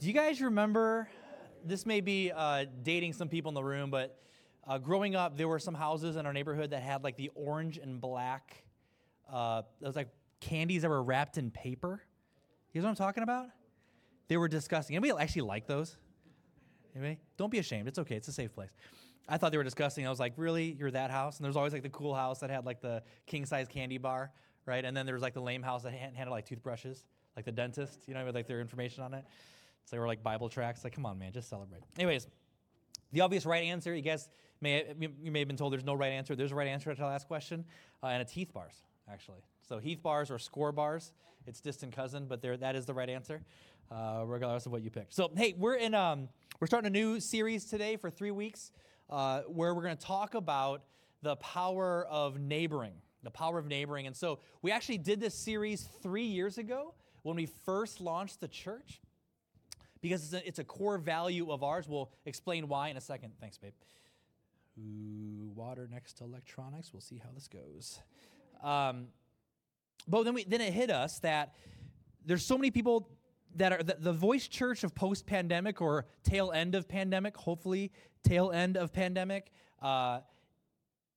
Do you guys remember? This may be uh, dating some people in the room, but uh, growing up, there were some houses in our neighborhood that had like the orange and black. Uh, it was like candies that were wrapped in paper. You know what I'm talking about? They were disgusting. Anybody actually like those? Anybody? Don't be ashamed. It's okay. It's a safe place. I thought they were disgusting. I was like, really? You're that house? And there's always like the cool house that had like the king size candy bar, right? And then there was like the lame house that had like toothbrushes, like the dentist, you know, with like their information on it. So they were like Bible tracks. Like, come on, man, just celebrate. Anyways, the obvious right answer, you guys may you may have been told there's no right answer. There's a right answer to the last question, uh, and it's Heath bars actually. So Heath bars or Skor bars. It's distant cousin, but there that is the right answer, uh, regardless of what you picked. So hey, we're in um, we're starting a new series today for three weeks, uh, where we're going to talk about the power of neighboring, the power of neighboring. And so we actually did this series three years ago when we first launched the church because it's a, it's a core value of ours. We'll explain why in a second. Thanks, babe. Ooh, water next to electronics. We'll see how this goes. Um, but then, we, then it hit us that there's so many people that are the, the voice church of post pandemic or tail end of pandemic, hopefully, tail end of pandemic, uh,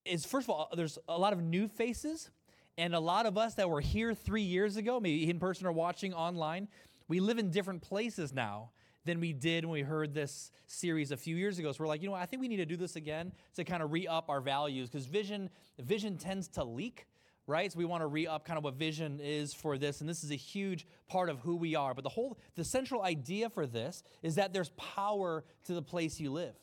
is first of all, there's a lot of new faces. And a lot of us that were here three years ago, maybe in person or watching online, we live in different places now than we did when we heard this series a few years ago. So we're like, you know, what? I think we need to do this again to kind of re-up our values because vision vision tends to leak, right? So we want to re-up kind of what vision is for this, and this is a huge part of who we are. But the whole the central idea for this is that there's power to the place you live.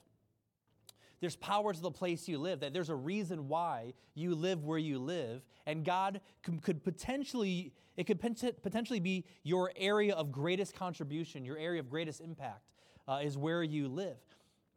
There's power to the place you live, that there's a reason why you live where you live, and God could potentially, it could potentially be your area of greatest contribution, your area of greatest impact uh, is where you live.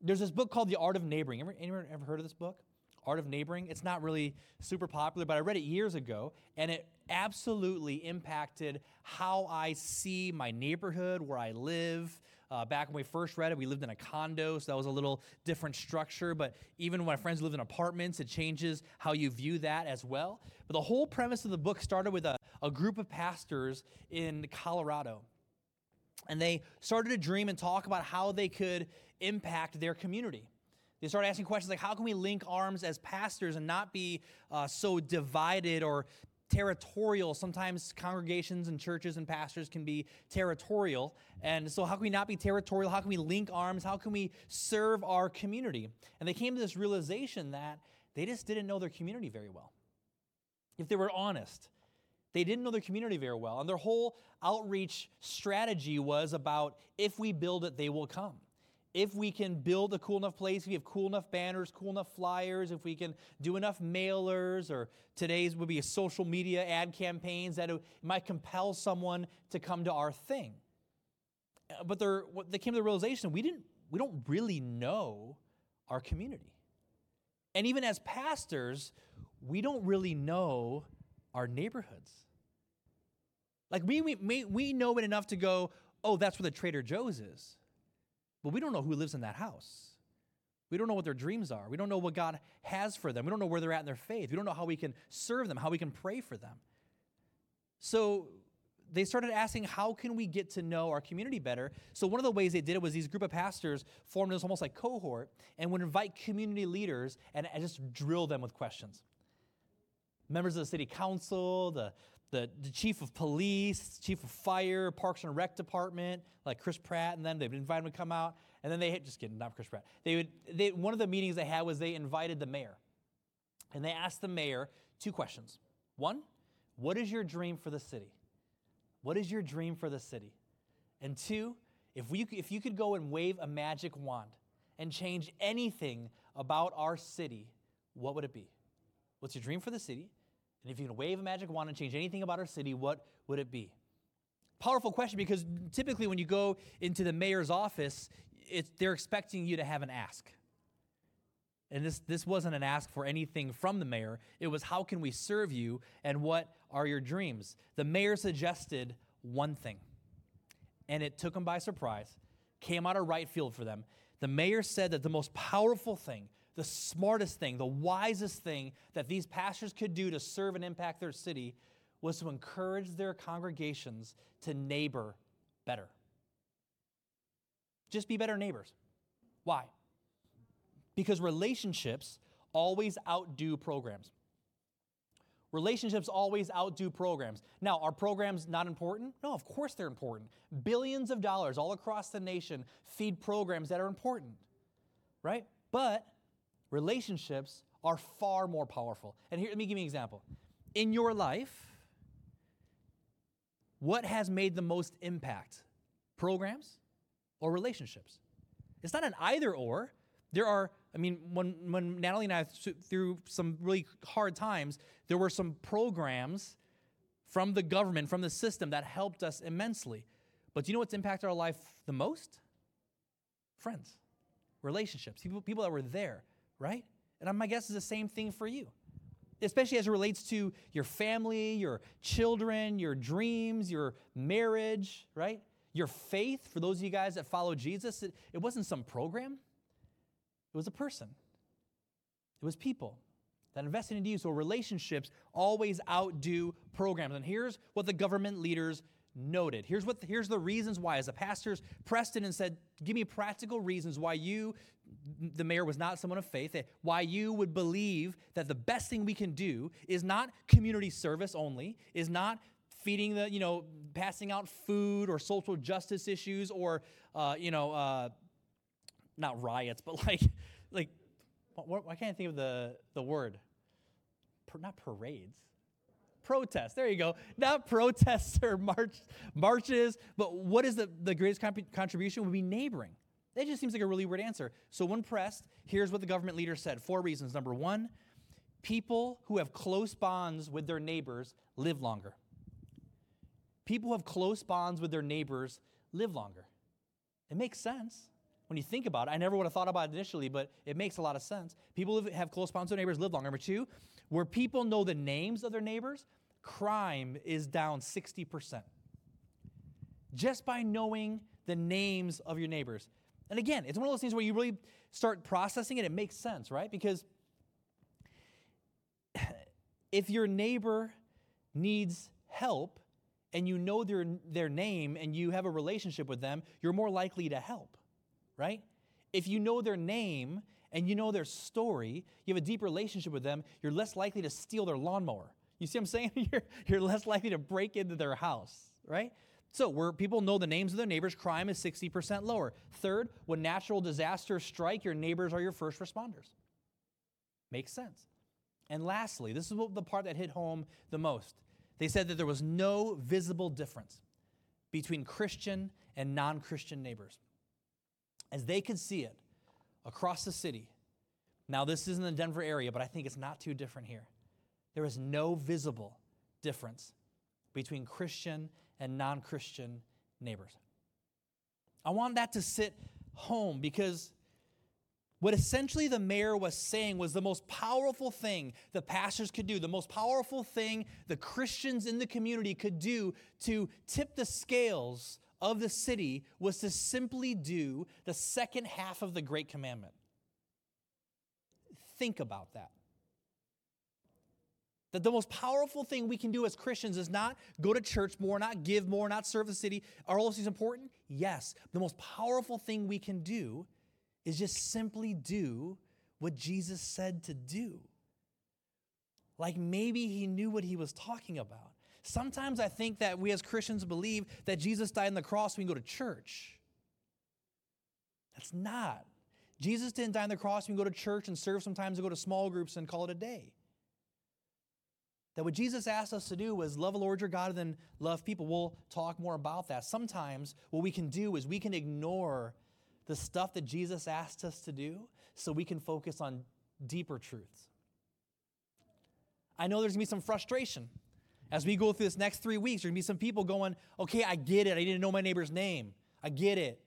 There's this book called The Art of Neighboring. Ever, anyone ever heard of this book? Art of Neighboring. It's not really super popular, but I read it years ago, and it absolutely impacted how I see my neighborhood, where I live, uh, back when we first read it, we lived in a condo, so that was a little different structure. But even when my friends lived in apartments, it changes how you view that as well. But the whole premise of the book started with a, a group of pastors in Colorado. And they started to dream and talk about how they could impact their community. They started asking questions like, how can we link arms as pastors and not be uh, so divided or territorial. Sometimes congregations and churches and pastors can be territorial. And so, how can we not be territorial? How can we link arms? How can we serve our community? And they came to this realization that they just didn't know their community very well. If they were honest, they didn't know their community very well. And their whole outreach strategy was about if we build it, they will come if we can build a cool enough place, if we have cool enough banners, cool enough flyers, if we can do enough mailers, or today's would be a social media ad campaigns that might compel someone to come to our thing. Uh, but they came to the realization we didn't, we don't really know our community. And even as pastors, we don't really know our neighborhoods. Like we, we, we know it enough to go, oh, that's where the Trader Joe's is. But we don't know who lives in that house. We don't know what their dreams are. We don't know what God has for them. We don't know where they're at in their faith. We don't know how we can serve them, how we can pray for them. So they started asking, how can we get to know our community better? So one of the ways they did it was these group of pastors formed this almost like cohort and would invite community leaders and just drill them with questions. Members of the city council, the the, the chief of police, chief of fire, parks and rec department, like Chris Pratt, and then they'd invite him to come out. And then they hit, just kidding, not Chris Pratt. They would they, one of the meetings they had was they invited the mayor, and they asked the mayor two questions. One, what is your dream for the city? What is your dream for the city? And two, if we if you could go and wave a magic wand and change anything about our city, what would it be? What's your dream for the city? And if you can wave a magic wand and change anything about our city, what would it be? Powerful question because typically when you go into the mayor's office, they're expecting you to have an ask. And this, this wasn't an ask for anything from the mayor. It was, how can we serve you and what are your dreams? The mayor suggested one thing, and it took them by surprise, came out of right field for them. The mayor said that the most powerful thing the smartest thing, the wisest thing that these pastors could do to serve and impact their city was to encourage their congregations to neighbor better. Just be better neighbors. Why? Because relationships always outdo programs. Relationships always outdo programs. Now, are programs not important? No, of course they're important. Billions of dollars all across the nation feed programs that are important, right? But relationships are far more powerful. And here, let me give you an example. In your life, what has made the most impact? Programs or relationships? It's not an either or. There are, I mean, when, when Natalie and I through some really hard times, there were some programs from the government, from the system that helped us immensely. But do you know what's impacted our life the most? Friends, relationships, people, people that were there, right? And my guess is the same thing for you, especially as it relates to your family, your children, your dreams, your marriage, right? Your faith, for those of you guys that follow Jesus, it, it wasn't some program, it was a person, it was people that invested into you. So relationships always outdo programs. And here's what the government leaders noted. Here's what here's the reasons why. As the pastors pressed in and said, "Give me practical reasons why you, the mayor, was not someone of faith. Why you would believe that the best thing we can do is not community service only, is not feeding the, you know, passing out food or social justice issues or, uh, you know, uh, not riots, but like, like, why can't I think of the the word. not parades protests. There you go. Not protests or march, marches, but what is the, the greatest comp- contribution would be neighboring. That just seems like a really weird answer. So, when pressed, here's what the government leader said four reasons. Number one, people who have close bonds with their neighbors live longer. People who have close bonds with their neighbors live longer. It makes sense when you think about it. I never would have thought about it initially, but it makes a lot of sense. People who have close bonds with their neighbors live longer. Number two, where people know the names of their neighbors, crime is down 60%. Just by knowing the names of your neighbors. And again, it's one of those things where you really start processing it, it makes sense, right? Because if your neighbor needs help and you know their, their name and you have a relationship with them, you're more likely to help, right? If you know their name and you know their story, you have a deep relationship with them, you're less likely to steal their lawnmower. You see what I'm saying? you're, you're less likely to break into their house, right? So, where people know the names of their neighbors, crime is 60% lower. Third, when natural disasters strike, your neighbors are your first responders. Makes sense. And lastly, this is the part that hit home the most. They said that there was no visible difference between Christian and non Christian neighbors. As they could see it across the city. Now, this isn't the Denver area, but I think it's not too different here. There is no visible difference between Christian and non Christian neighbors. I want that to sit home because what essentially the mayor was saying was the most powerful thing the pastors could do, the most powerful thing the Christians in the community could do to tip the scales of the city was to simply do the second half of the Great Commandment. Think about that. That the most powerful thing we can do as Christians is not go to church more, not give more, not serve the city. Are all those things important? Yes. The most powerful thing we can do is just simply do what Jesus said to do. Like maybe he knew what he was talking about. Sometimes I think that we as Christians believe that Jesus died on the cross, we can go to church. That's not. Jesus didn't die on the cross, we can go to church and serve sometimes and go to small groups and call it a day. That what Jesus asked us to do was love the Lord your God and then love people. We'll talk more about that. Sometimes what we can do is we can ignore the stuff that Jesus asked us to do so we can focus on deeper truths. I know there's gonna be some frustration. As we go through this next three weeks, there's gonna be some people going, okay, I get it. I didn't know my neighbor's name. I get it.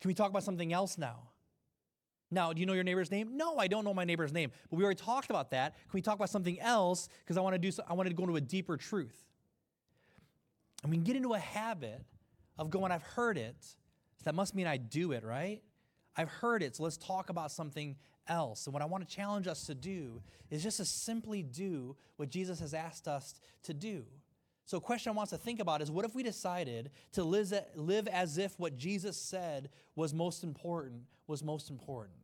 Can we talk about something else now? Now, do you know your neighbor's name? No, I don't know my neighbor's name. But we already talked about that. Can we talk about something else? Because I want to do. So, I wanted to go into a deeper truth. And we can get into a habit of going, I've heard it. So that must mean I do it, right? I've heard it. So let's talk about something else. And what I want to challenge us to do is just to simply do what Jesus has asked us to do. So, question I want us to think about is what if we decided to live, as if what Jesus said was most important was most important?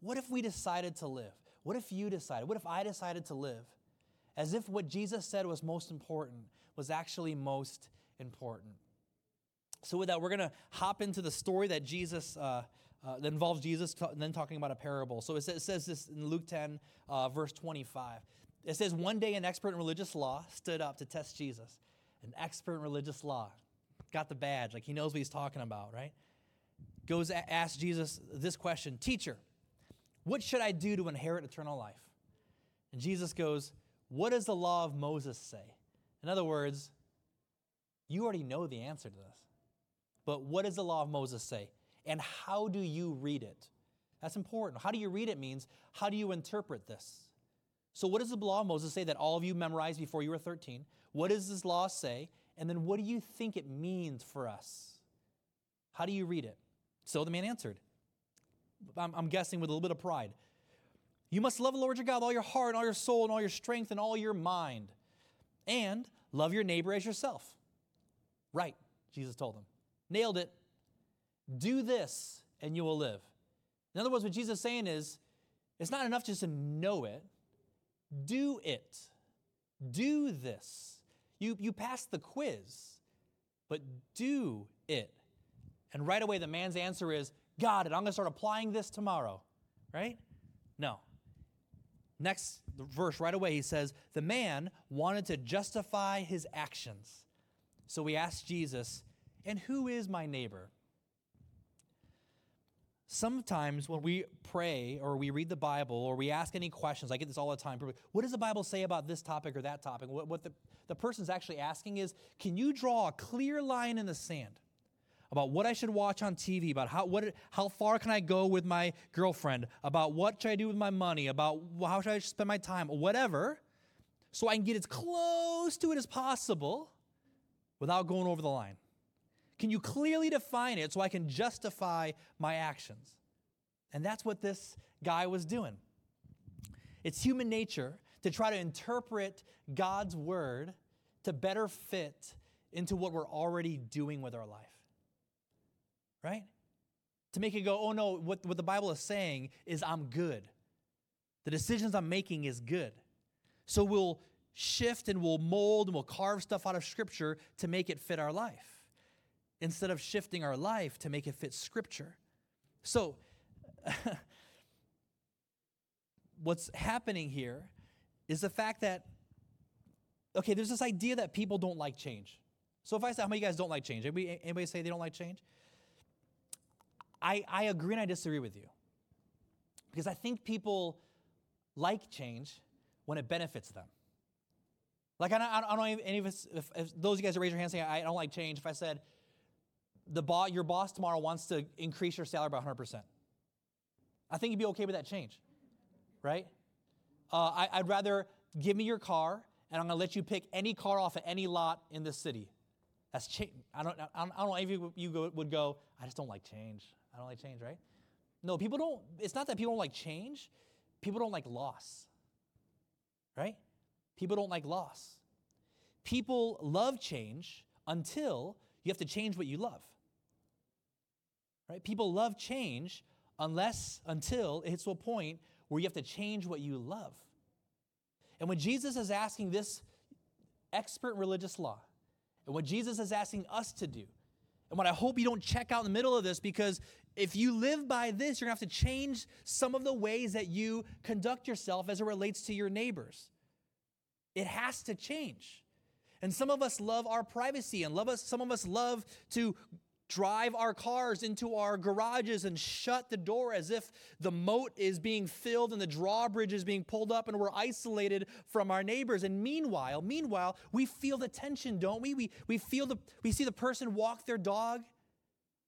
What if we decided to live? What if you decided? What if I decided to live as if what Jesus said was most important was actually most important? So, with that, we're going to hop into the story that Jesus. Uh, uh, that involves Jesus, and then talking about a parable. So it says, it says this in Luke 10, uh, verse 25. It says, One day an expert in religious law stood up to test Jesus. An expert in religious law. Got the badge, like he knows what he's talking about, right? Goes, asks Jesus this question Teacher, what should I do to inherit eternal life? And Jesus goes, What does the law of Moses say? In other words, you already know the answer to this. But what does the law of Moses say? And how do you read it? That's important. How do you read it means, how do you interpret this? So, what does the law of Moses say that all of you memorized before you were 13? What does this law say? And then what do you think it means for us? How do you read it? So the man answered, I'm, I'm guessing with a little bit of pride. You must love the Lord your God with all your heart and all your soul and all your strength and all your mind. And love your neighbor as yourself. Right, Jesus told him. Nailed it. Do this and you will live. In other words, what Jesus is saying is, it's not enough just to know it, do it. Do this. You, you passed the quiz, but do it. And right away, the man's answer is, Got it. I'm going to start applying this tomorrow. Right? No. Next verse, right away, he says, The man wanted to justify his actions. So we asked Jesus, And who is my neighbor? Sometimes when we pray or we read the Bible or we ask any questions, I get this all the time. What does the Bible say about this topic or that topic? What, what the, the person's actually asking is, can you draw a clear line in the sand about what I should watch on TV, about how, what, how far can I go with my girlfriend, about what should I do with my money, about how should I spend my time, whatever, so I can get as close to it as possible without going over the line? Can you clearly define it so I can justify my actions? And that's what this guy was doing. It's human nature to try to interpret God's word to better fit into what we're already doing with our life. Right? To make it go, oh no, what, what the Bible is saying is I'm good. The decisions I'm making is good. So we'll shift and we'll mold and we'll carve stuff out of Scripture to make it fit our life instead of shifting our life to make it fit Scripture. So, what's happening here is the fact that, okay, there's this idea that people don't like change. So, if I say, how many of you guys don't like change? Anybody, anybody say they don't like change? I, I agree and I disagree with you. Because I think people like change when it benefits them. Like, I don't, I don't know if any of us, if, if those of you guys that raise your hand saying, I don't like change, if I said, the boss, your boss tomorrow wants to increase your salary by 100%. I think you'd be okay with that change, right? Uh, I, would rather give me your car and I'm going to let you pick any car off of any lot in this city. That's change. I don't, I don't, I don't know if you, you go, would go, I just don't like change. I don't like change, right? No, people don't, it's not that people don't like change, people don't like loss, right? People don't like loss. People love change until you have to change what you love. Right? People love change unless, until it hits to a point where you have to change what you love. And when Jesus is asking this expert religious law, and what Jesus is asking us to do, and what I hope you don't check out in the middle of this, because if you live by this, you're gonna have to change some of the ways that you conduct yourself as it relates to your neighbors. It has to change. And some of us love our privacy, and love us, some of us love to drive our cars into our garages and shut the door as if the moat is being filled and the drawbridge is being pulled up and we're isolated from our neighbors. And meanwhile meanwhile we feel the tension don't we? We, we feel the we see the person walk their dog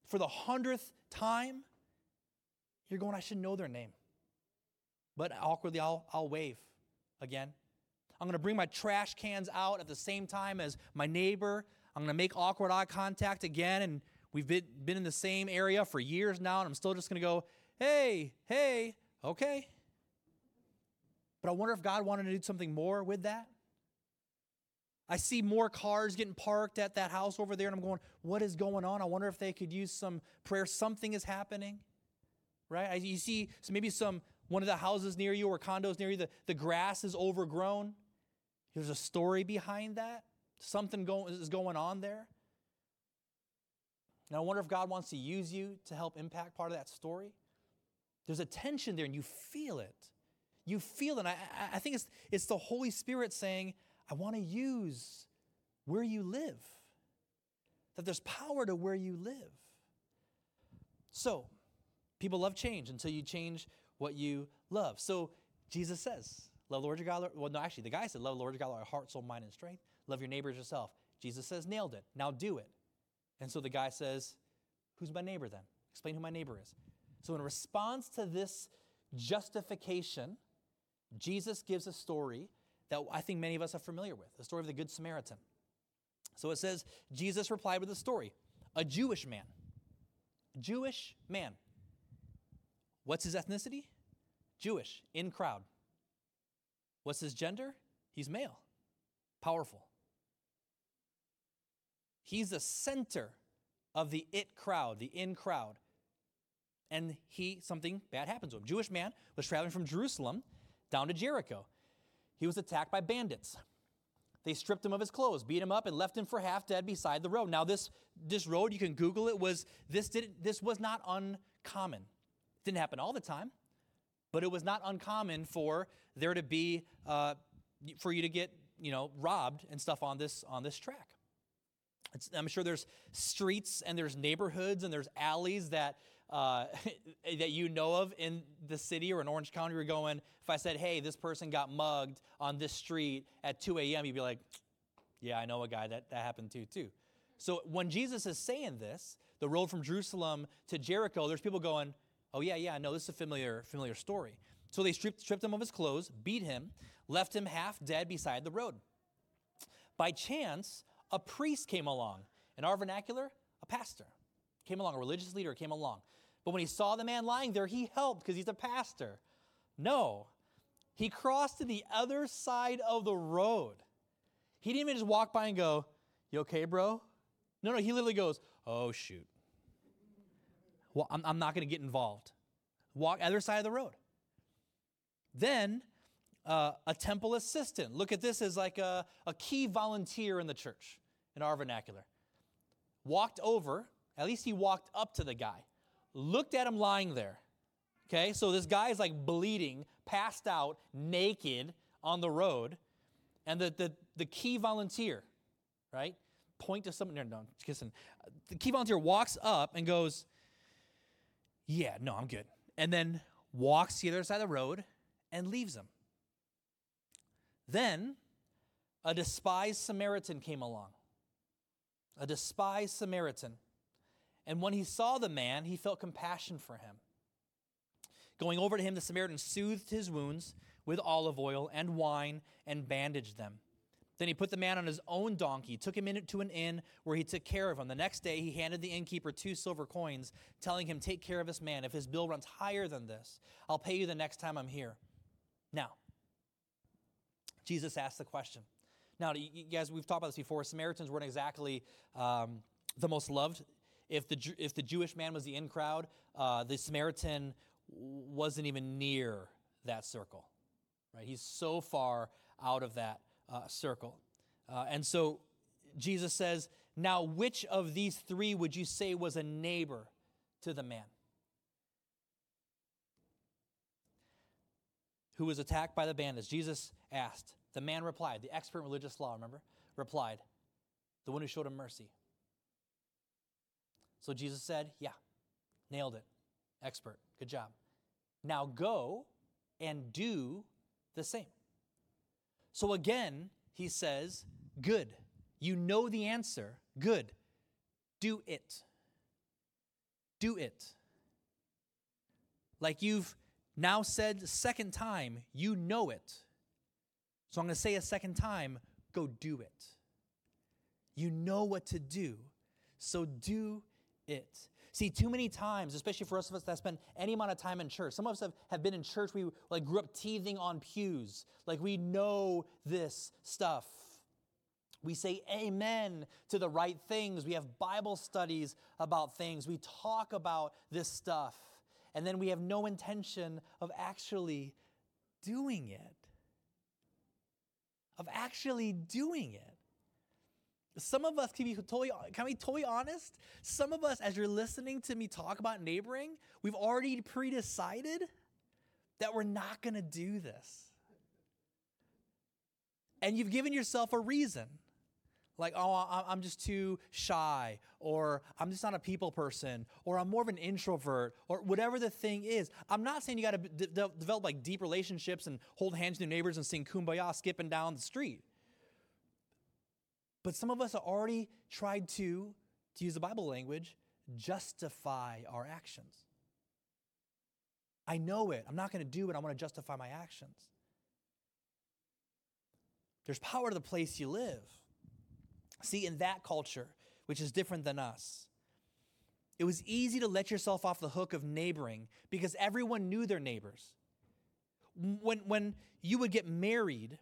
for the hundredth time. You're going i should know their name. But awkwardly i'll, I'll wave again. I'm going to bring my trash cans out at the same time as my neighbor. I'm going to make awkward eye contact again and We've been, been in the same area for years now, and I'm still just going to go, hey, hey, okay. But I wonder if God wanted to do something more with that. I see more cars getting parked at that house over there, and I'm going, what is going on? I wonder if they could use some prayer. Something is happening, right? You see so maybe some one of the houses near you or condos near you, the, the grass is overgrown. There's a story behind that. Something go, is going on there. And I wonder if God wants to use you to help impact part of that story. There's a tension there, and you feel it. You feel it. And I, I think it's, it's the Holy Spirit saying, I want to use where you live, that there's power to where you live. So, people love change until you change what you love. So, Jesus says, Love the Lord your God. Well, no, actually, the guy said, Love the Lord your God, our heart, soul, mind, and strength. Love your neighbors as yourself. Jesus says, Nailed it. Now do it. And so the guy says, Who's my neighbor then? Explain who my neighbor is. So, in response to this justification, Jesus gives a story that I think many of us are familiar with the story of the Good Samaritan. So it says, Jesus replied with a story a Jewish man. Jewish man. What's his ethnicity? Jewish, in crowd. What's his gender? He's male, powerful. He's the center of the it crowd, the in crowd. And he, something bad happens to him. Jewish man was traveling from Jerusalem down to Jericho. He was attacked by bandits. They stripped him of his clothes, beat him up, and left him for half dead beside the road. Now, this, this road, you can Google it, was this did this was not uncommon. It didn't happen all the time, but it was not uncommon for there to be uh, for you to get you know robbed and stuff on this on this track. It's, I'm sure there's streets and there's neighborhoods and there's alleys that uh, that you know of in the city or in Orange County. You're going. If I said, "Hey, this person got mugged on this street at 2 a.m.," you'd be like, "Yeah, I know a guy that that happened to too." So when Jesus is saying this, the road from Jerusalem to Jericho, there's people going, "Oh yeah, yeah, I know this is a familiar familiar story." So they stripped, stripped him of his clothes, beat him, left him half dead beside the road. By chance, a priest came along. In our vernacular, a pastor came along, a religious leader came along. But when he saw the man lying there, he helped because he's a pastor. No, he crossed to the other side of the road. He didn't even just walk by and go, You okay, bro? No, no, he literally goes, Oh, shoot. Well, I'm, I'm not going to get involved. Walk other side of the road. Then uh, a temple assistant. Look at this as like a, a key volunteer in the church, in our vernacular. Walked over, at least he walked up to the guy, looked at him lying there. Okay, so this guy is like bleeding, passed out, naked on the road. And the, the, the key volunteer, right, point to someone, no, no, kissing. The key volunteer walks up and goes, Yeah, no, I'm good. And then walks to the other side of the road and leaves him. Then a despised Samaritan came along. A despised Samaritan. And when he saw the man, he felt compassion for him. Going over to him, the Samaritan soothed his wounds with olive oil and wine and bandaged them. Then he put the man on his own donkey, took him into an inn where he took care of him. The next day, he handed the innkeeper two silver coins, telling him, Take care of this man. If his bill runs higher than this, I'll pay you the next time I'm here. Now, Jesus asked the question. Now, you guys, we've talked about this before. Samaritans weren't exactly um, the most loved. If the, if the Jewish man was the in crowd, uh, the Samaritan wasn't even near that circle. Right? He's so far out of that uh, circle. Uh, and so Jesus says, Now, which of these three would you say was a neighbor to the man? Who was attacked by the bandits. Jesus asked. The man replied, the expert in religious law, remember, replied, the one who showed him mercy. So Jesus said, Yeah, nailed it. Expert. Good job. Now go and do the same. So again, he says, Good. You know the answer. Good. Do it. Do it. Like you've now said second time, you know it. So I'm going to say a second time, go do it. You know what to do, so do it. See, too many times, especially for us of us that spend any amount of time in church, some of us have, have been in church, we like grew up teething on pews. Like we know this stuff. We say amen to the right things. We have Bible studies about things. We talk about this stuff. And then we have no intention of actually doing it. Of actually doing it. Some of us can be totally can be totally honest? Some of us, as you're listening to me talk about neighboring, we've already pre-decided that we're not gonna do this. And you've given yourself a reason. Like, oh, I'm just too shy, or I'm just not a people person, or I'm more of an introvert, or whatever the thing is. I'm not saying you got to de- develop like deep relationships and hold hands with your neighbors and sing kumbaya skipping down the street. But some of us have already tried to, to use the Bible language, justify our actions. I know it. I'm not going to do it. I want to justify my actions. There's power to the place you live. See, in that culture, which is different than us, it was easy to let yourself off the hook of neighboring because everyone knew their neighbors. When, when you would get married,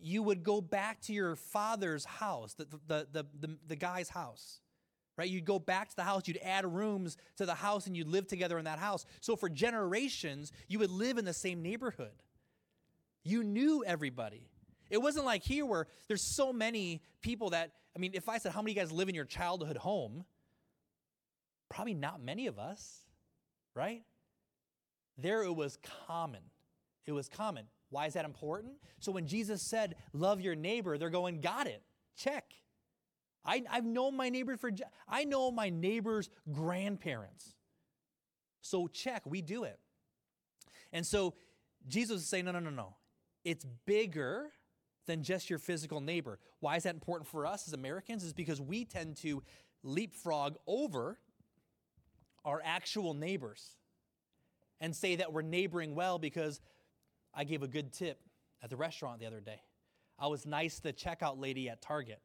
you would go back to your father's house, the, the, the, the, the guy's house right? You'd go back to the house, you'd add rooms to the house, and you'd live together in that house. So for generations, you would live in the same neighborhood. You knew everybody. It wasn't like here where there's so many people that, I mean, if I said, How many of you guys live in your childhood home? Probably not many of us, right? There it was common. It was common. Why is that important? So when Jesus said, love your neighbor, they're going, got it, check. I, have known my neighbor for, I know my neighbor's grandparents. So check, we do it. And so Jesus is saying, no, no, no, no. It's bigger than just your physical neighbor. Why is that important for us as Americans? Is because we tend to leapfrog over our actual neighbors and say that we're neighboring well because I gave a good tip at the restaurant the other day. I was nice to the checkout lady at Target.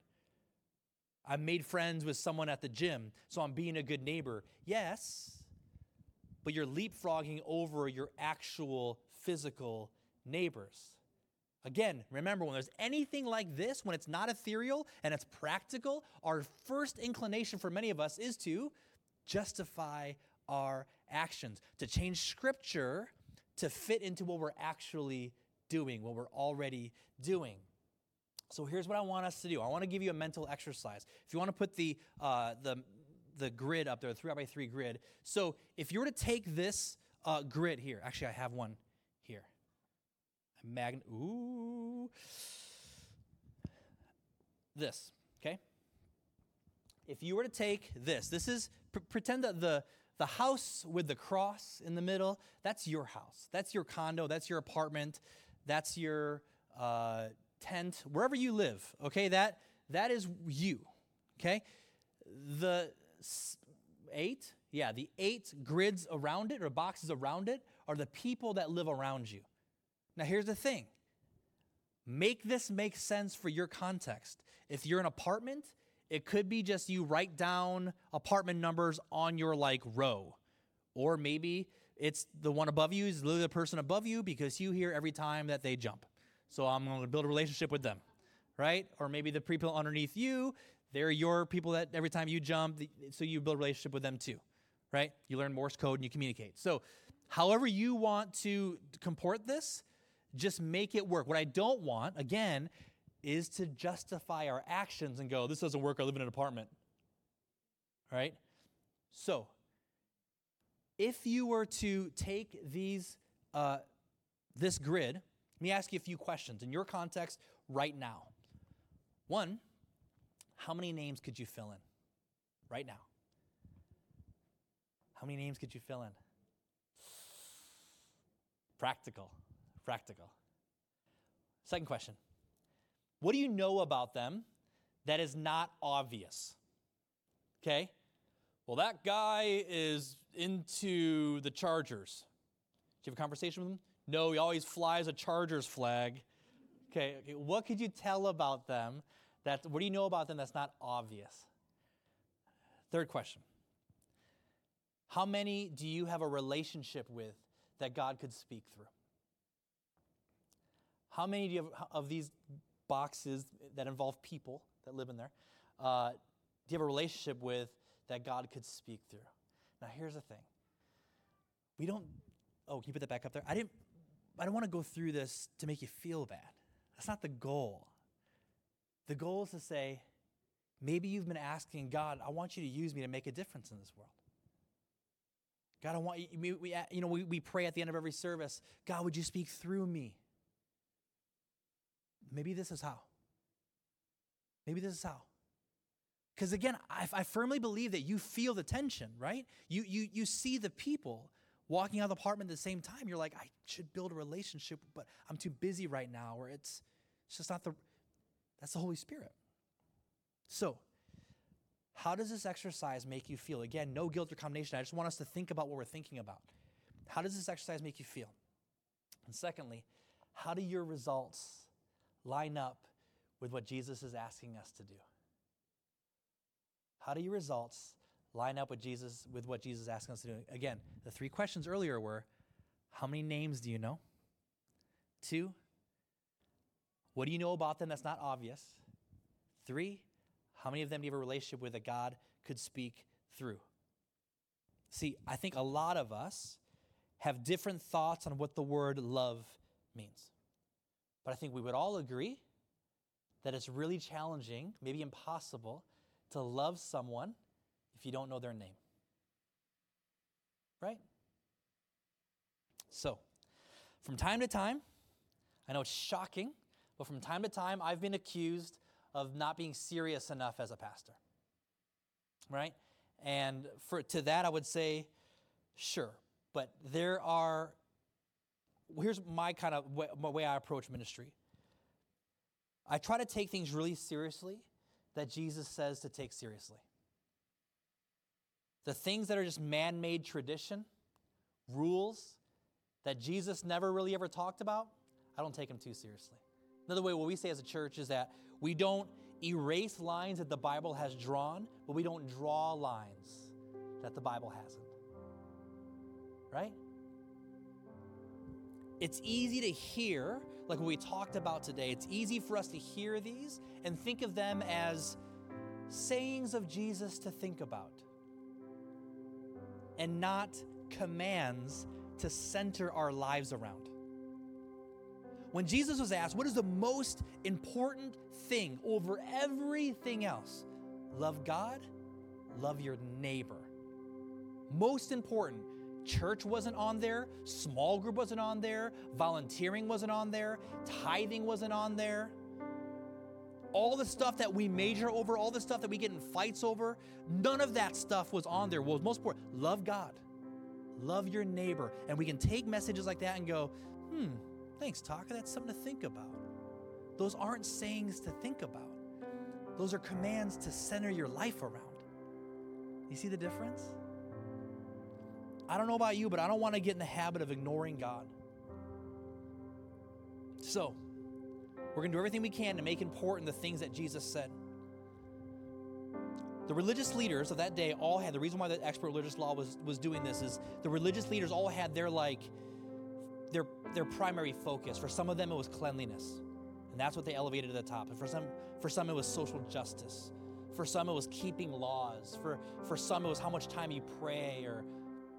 I made friends with someone at the gym, so I'm being a good neighbor. Yes, but you're leapfrogging over your actual physical neighbors. Again, remember when there's anything like this, when it's not ethereal and it's practical, our first inclination for many of us is to justify our actions, to change scripture to fit into what we're actually doing, what we're already doing. So here's what I want us to do. I want to give you a mental exercise. If you want to put the uh, the the grid up there, the three by three grid. So if you were to take this uh, grid here, actually I have one magnet. Ooh. This. Okay. If you were to take this, this is pr- pretend that the the house with the cross in the middle, that's your house. That's your condo. That's your apartment. That's your uh, tent, wherever you live. Okay, that that is you. Okay, the eight, yeah, the eight grids around it or boxes around it are the people that live around you. Now, here's the thing. Make this make sense for your context. If you're an apartment, it could be just you write down apartment numbers on your like row. Or maybe it's the one above you is literally the person above you because you hear every time that they jump. So I'm going to build a relationship with them, right? Or maybe the people underneath you, they're your people that every time you jump, so you build a relationship with them too, right? You learn Morse code and you communicate. So however you want to comport this, just make it work. What I don't want, again, is to justify our actions and go, this doesn't work, I live in an apartment. Right? So, if you were to take these, uh, this grid, let me ask you a few questions in your context right now. One, how many names could you fill in right now? How many names could you fill in? Practical, practical. Second question what do you know about them that is not obvious? Okay? Well, that guy is into the Chargers. Did you have a conversation with him? No, he always flies a Chargers flag. Okay, okay. what could you tell about them? That, what do you know about them that's not obvious? Third question How many do you have a relationship with that God could speak through? How many do you have of these boxes that involve people that live in there, uh, do you have a relationship with that God could speak through? Now, here's the thing. We don't, oh, can you put that back up there? I didn't, I don't want to go through this to make you feel bad. That's not the goal. The goal is to say, maybe you've been asking God, I want you to use me to make a difference in this world. God, I want you, we, we, you know, we, we pray at the end of every service, God, would you speak through me? Maybe this is how. Maybe this is how. Because again, I, I, firmly believe that you feel the tension, right? You, you, you see the people walking out of the apartment at the same time. You're like, I should build a relationship, but I'm too busy right now, or it's, it's just not the, that's the Holy Spirit. So, how does this exercise make you feel? Again, no guilt or condemnation. I just want us to think about what we're thinking about. How does this exercise make you feel? And secondly, how do your results line up with what Jesus is asking us to do? How do your results line up with Jesus with what Jesus is asking us to do? Again, the three questions earlier were how many names do you know? Two, what do you know about them that's not obvious? Three, how many of them do you have a relationship with that God could speak through? See, I think a lot of us have different thoughts on what the word love means. But I think we would all agree that it's really challenging, maybe impossible, to love someone if you don't know their name. Right? So, from time to time, I know it's shocking, but from time to time, I've been accused of not being serious enough as a pastor. Right? And for to that I would say sure, but there are here's my kind of way, my way I approach ministry. I try to take things really seriously that Jesus says to take seriously. The things that are just man made tradition, rules that Jesus never really ever talked about, I don't take them too seriously. Another way, what we say as a church is that we don't erase lines that the Bible has drawn, but we don't draw lines that the Bible hasn't. Right? It's easy to hear, like we talked about today, it's easy for us to hear these and think of them as sayings of Jesus to think about and not commands to center our lives around. When Jesus was asked, What is the most important thing over everything else? Love God, love your neighbor. Most important. Church wasn't on there, small group wasn't on there, volunteering wasn't on there, tithing wasn't on there. All the stuff that we major over, all the stuff that we get in fights over, none of that stuff was on there. What was most important, love God, love your neighbor. And we can take messages like that and go, hmm, Thanks, Taka. That's something to think about. Those aren't sayings to think about, those are commands to center your life around. You see the difference? I don't know about you, but I don't want to get in the habit of ignoring God. So, we're going to do everything we can to make important the things that Jesus said. The religious leaders of that day all had the reason why the expert religious law was, was doing this is the religious leaders all had their like their, their primary focus. For some of them, it was cleanliness, and that's what they elevated to the top. And for some, for some, it was social justice. For some, it was keeping laws. For, for some, it was how much time you pray or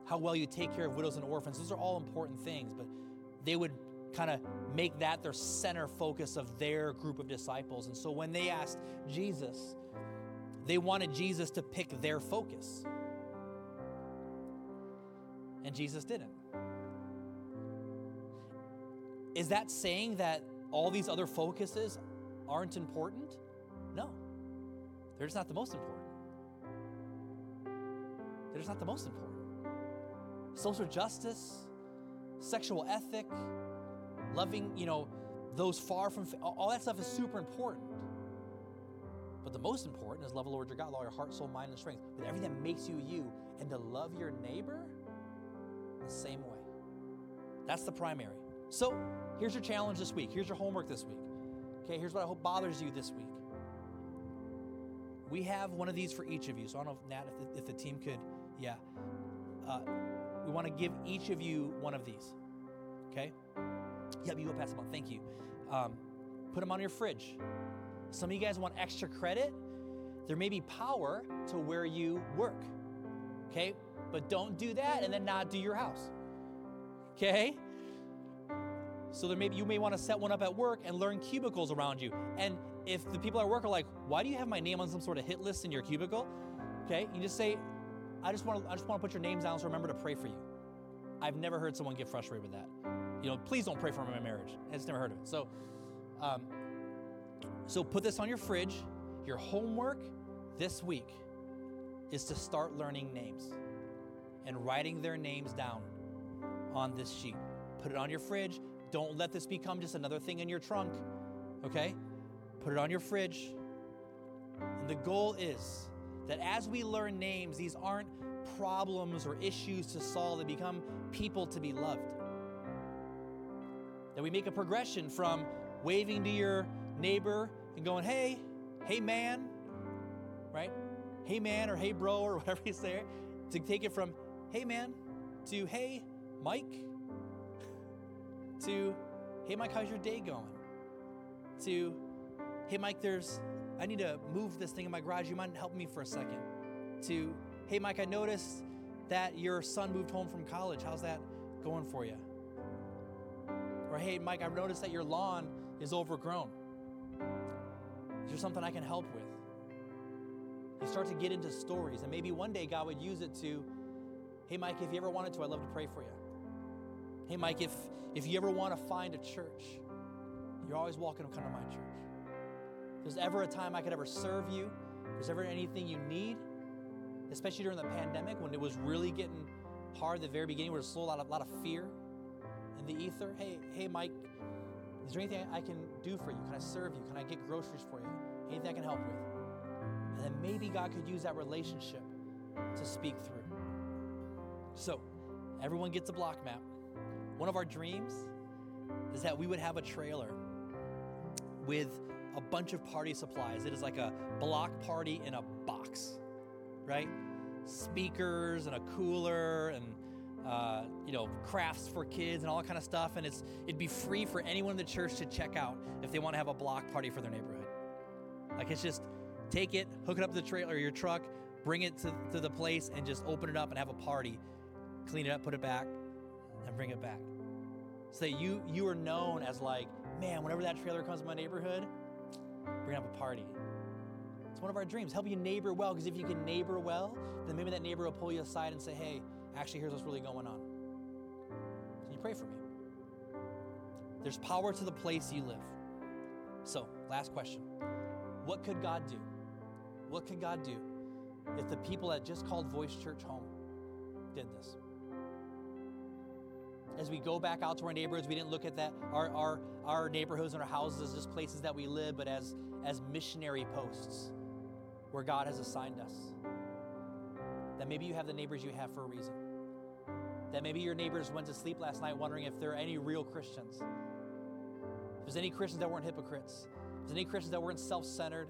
how well you take care of widows and orphans. Those are all important things, but they would kind of make that their center focus of their group of disciples. And so when they asked Jesus, they wanted Jesus to pick their focus. And Jesus didn't. Is that saying that all these other focuses aren't important? No. They're just not the most important. They're just not the most important. Social justice, sexual ethic, loving, you know, those far from, all that stuff is super important. But the most important is love the Lord your God with all your heart, soul, mind, and strength, with everything that makes you you, and to love your neighbor the same way. That's the primary. So, Here's your challenge this week. Here's your homework this week. Okay, here's what I hope bothers you this week. We have one of these for each of you. So I don't know if Nat, if the, if the team could, yeah. Uh, we want to give each of you one of these. Okay? Yep, you go pass them on. Thank you. Um, put them on your fridge. Some of you guys want extra credit. There may be power to where you work. Okay? But don't do that and then not do your house. Okay? So there may be, you may want to set one up at work and learn cubicles around you. And if the people at work are like, "Why do you have my name on some sort of hit list in your cubicle?" Okay, you just say, "I just want to I just want to put your names down so remember to pray for you." I've never heard someone get frustrated with that. You know, please don't pray for my marriage. I just never heard of it. So, um, so put this on your fridge. Your homework this week is to start learning names and writing their names down on this sheet. Put it on your fridge. Don't let this become just another thing in your trunk. Okay? Put it on your fridge. And the goal is that as we learn names, these aren't problems or issues to solve, they become people to be loved. That we make a progression from waving to your neighbor and going, hey, hey man, right? Hey man or hey bro or whatever you say, to take it from hey man to hey Mike to hey Mike, how's your day going? To hey Mike, there's I need to move this thing in my garage. You mind helping me for a second? To hey Mike, I noticed that your son moved home from college. How's that going for you? Or hey Mike, I've noticed that your lawn is overgrown. Is there something I can help with? You start to get into stories, and maybe one day God would use it to, hey Mike, if you ever wanted to, I'd love to pray for you. Hey Mike, if if you ever want to find a church, you're always welcome to come to my church. There's ever a time I could ever serve you, there's ever anything you need, especially during the pandemic when it was really getting hard at the very beginning, where there's a lot of, lot of fear in the ether. Hey, hey, Mike, is there anything I can do for you? Can I serve you? Can I get groceries for you? Anything I can help with? And then maybe God could use that relationship to speak through. So, everyone gets a block map. One of our dreams is that we would have a trailer with a bunch of party supplies. It is like a block party in a box, right? Speakers and a cooler and uh, you know crafts for kids and all that kind of stuff. And it's it'd be free for anyone in the church to check out if they want to have a block party for their neighborhood. Like it's just take it, hook it up to the trailer, or your truck, bring it to, to the place, and just open it up and have a party. Clean it up, put it back, and bring it back. So that you you are known as like, man, whenever that trailer comes to my neighborhood, gonna have a party. It's one of our dreams. Help you neighbor well, because if you can neighbor well, then maybe that neighbor will pull you aside and say, hey, actually, here's what's really going on. Can you pray for me? There's power to the place you live. So, last question. What could God do? What could God do if the people that just called Voice Church home did this? As we go back out to our neighborhoods, we didn't look at that our, our, our neighborhoods and our houses as just places that we live, but as, as missionary posts where God has assigned us. That maybe you have the neighbors you have for a reason. That maybe your neighbors went to sleep last night wondering if there are any real Christians. If there's any Christians that weren't hypocrites. If there's any Christians that weren't self centered.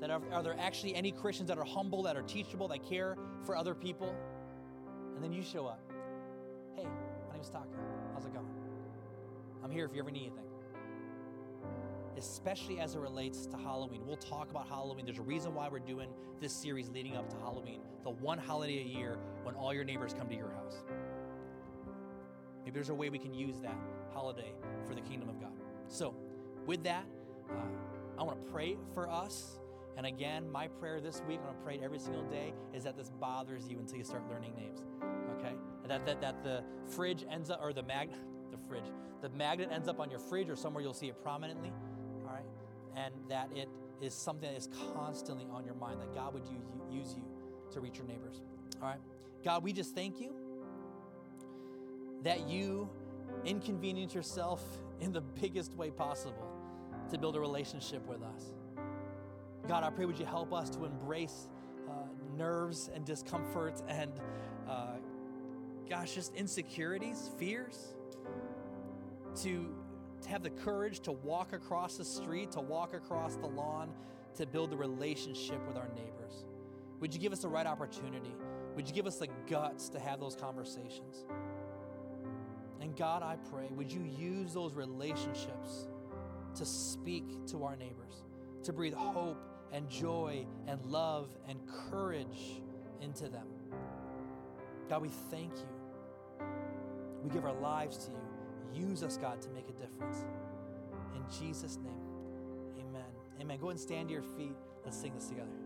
That are, are there actually any Christians that are humble, that are teachable, that care for other people? And then you show up. Hey, name's Taka. How's it going? I'm here if you ever need anything. Especially as it relates to Halloween. We'll talk about Halloween. There's a reason why we're doing this series leading up to Halloween, the one holiday a year when all your neighbors come to your house. Maybe there's a way we can use that holiday for the kingdom of God. So, with that, uh, I want to pray for us. And again, my prayer this week, I'm going to pray every single day, is that this bothers you until you start learning names. Okay? That, that, that the fridge ends up, or the magnet, the fridge, the magnet ends up on your fridge or somewhere you'll see it prominently. All right? And that it is something that is constantly on your mind, that God would use you to reach your neighbors. All right? God, we just thank you that you inconvenience yourself in the biggest way possible to build a relationship with us. God, I pray, would you help us to embrace uh, nerves and discomfort and, gosh, just insecurities, fears, to, to have the courage to walk across the street, to walk across the lawn, to build a relationship with our neighbors. Would you give us the right opportunity? Would you give us the guts to have those conversations? And God, I pray, would you use those relationships to speak to our neighbors, to breathe hope and joy and love and courage into them. God, we thank you. We give our lives to you. Use us, God, to make a difference. In Jesus' name, amen. Amen. Go and stand to your feet. Let's sing this together.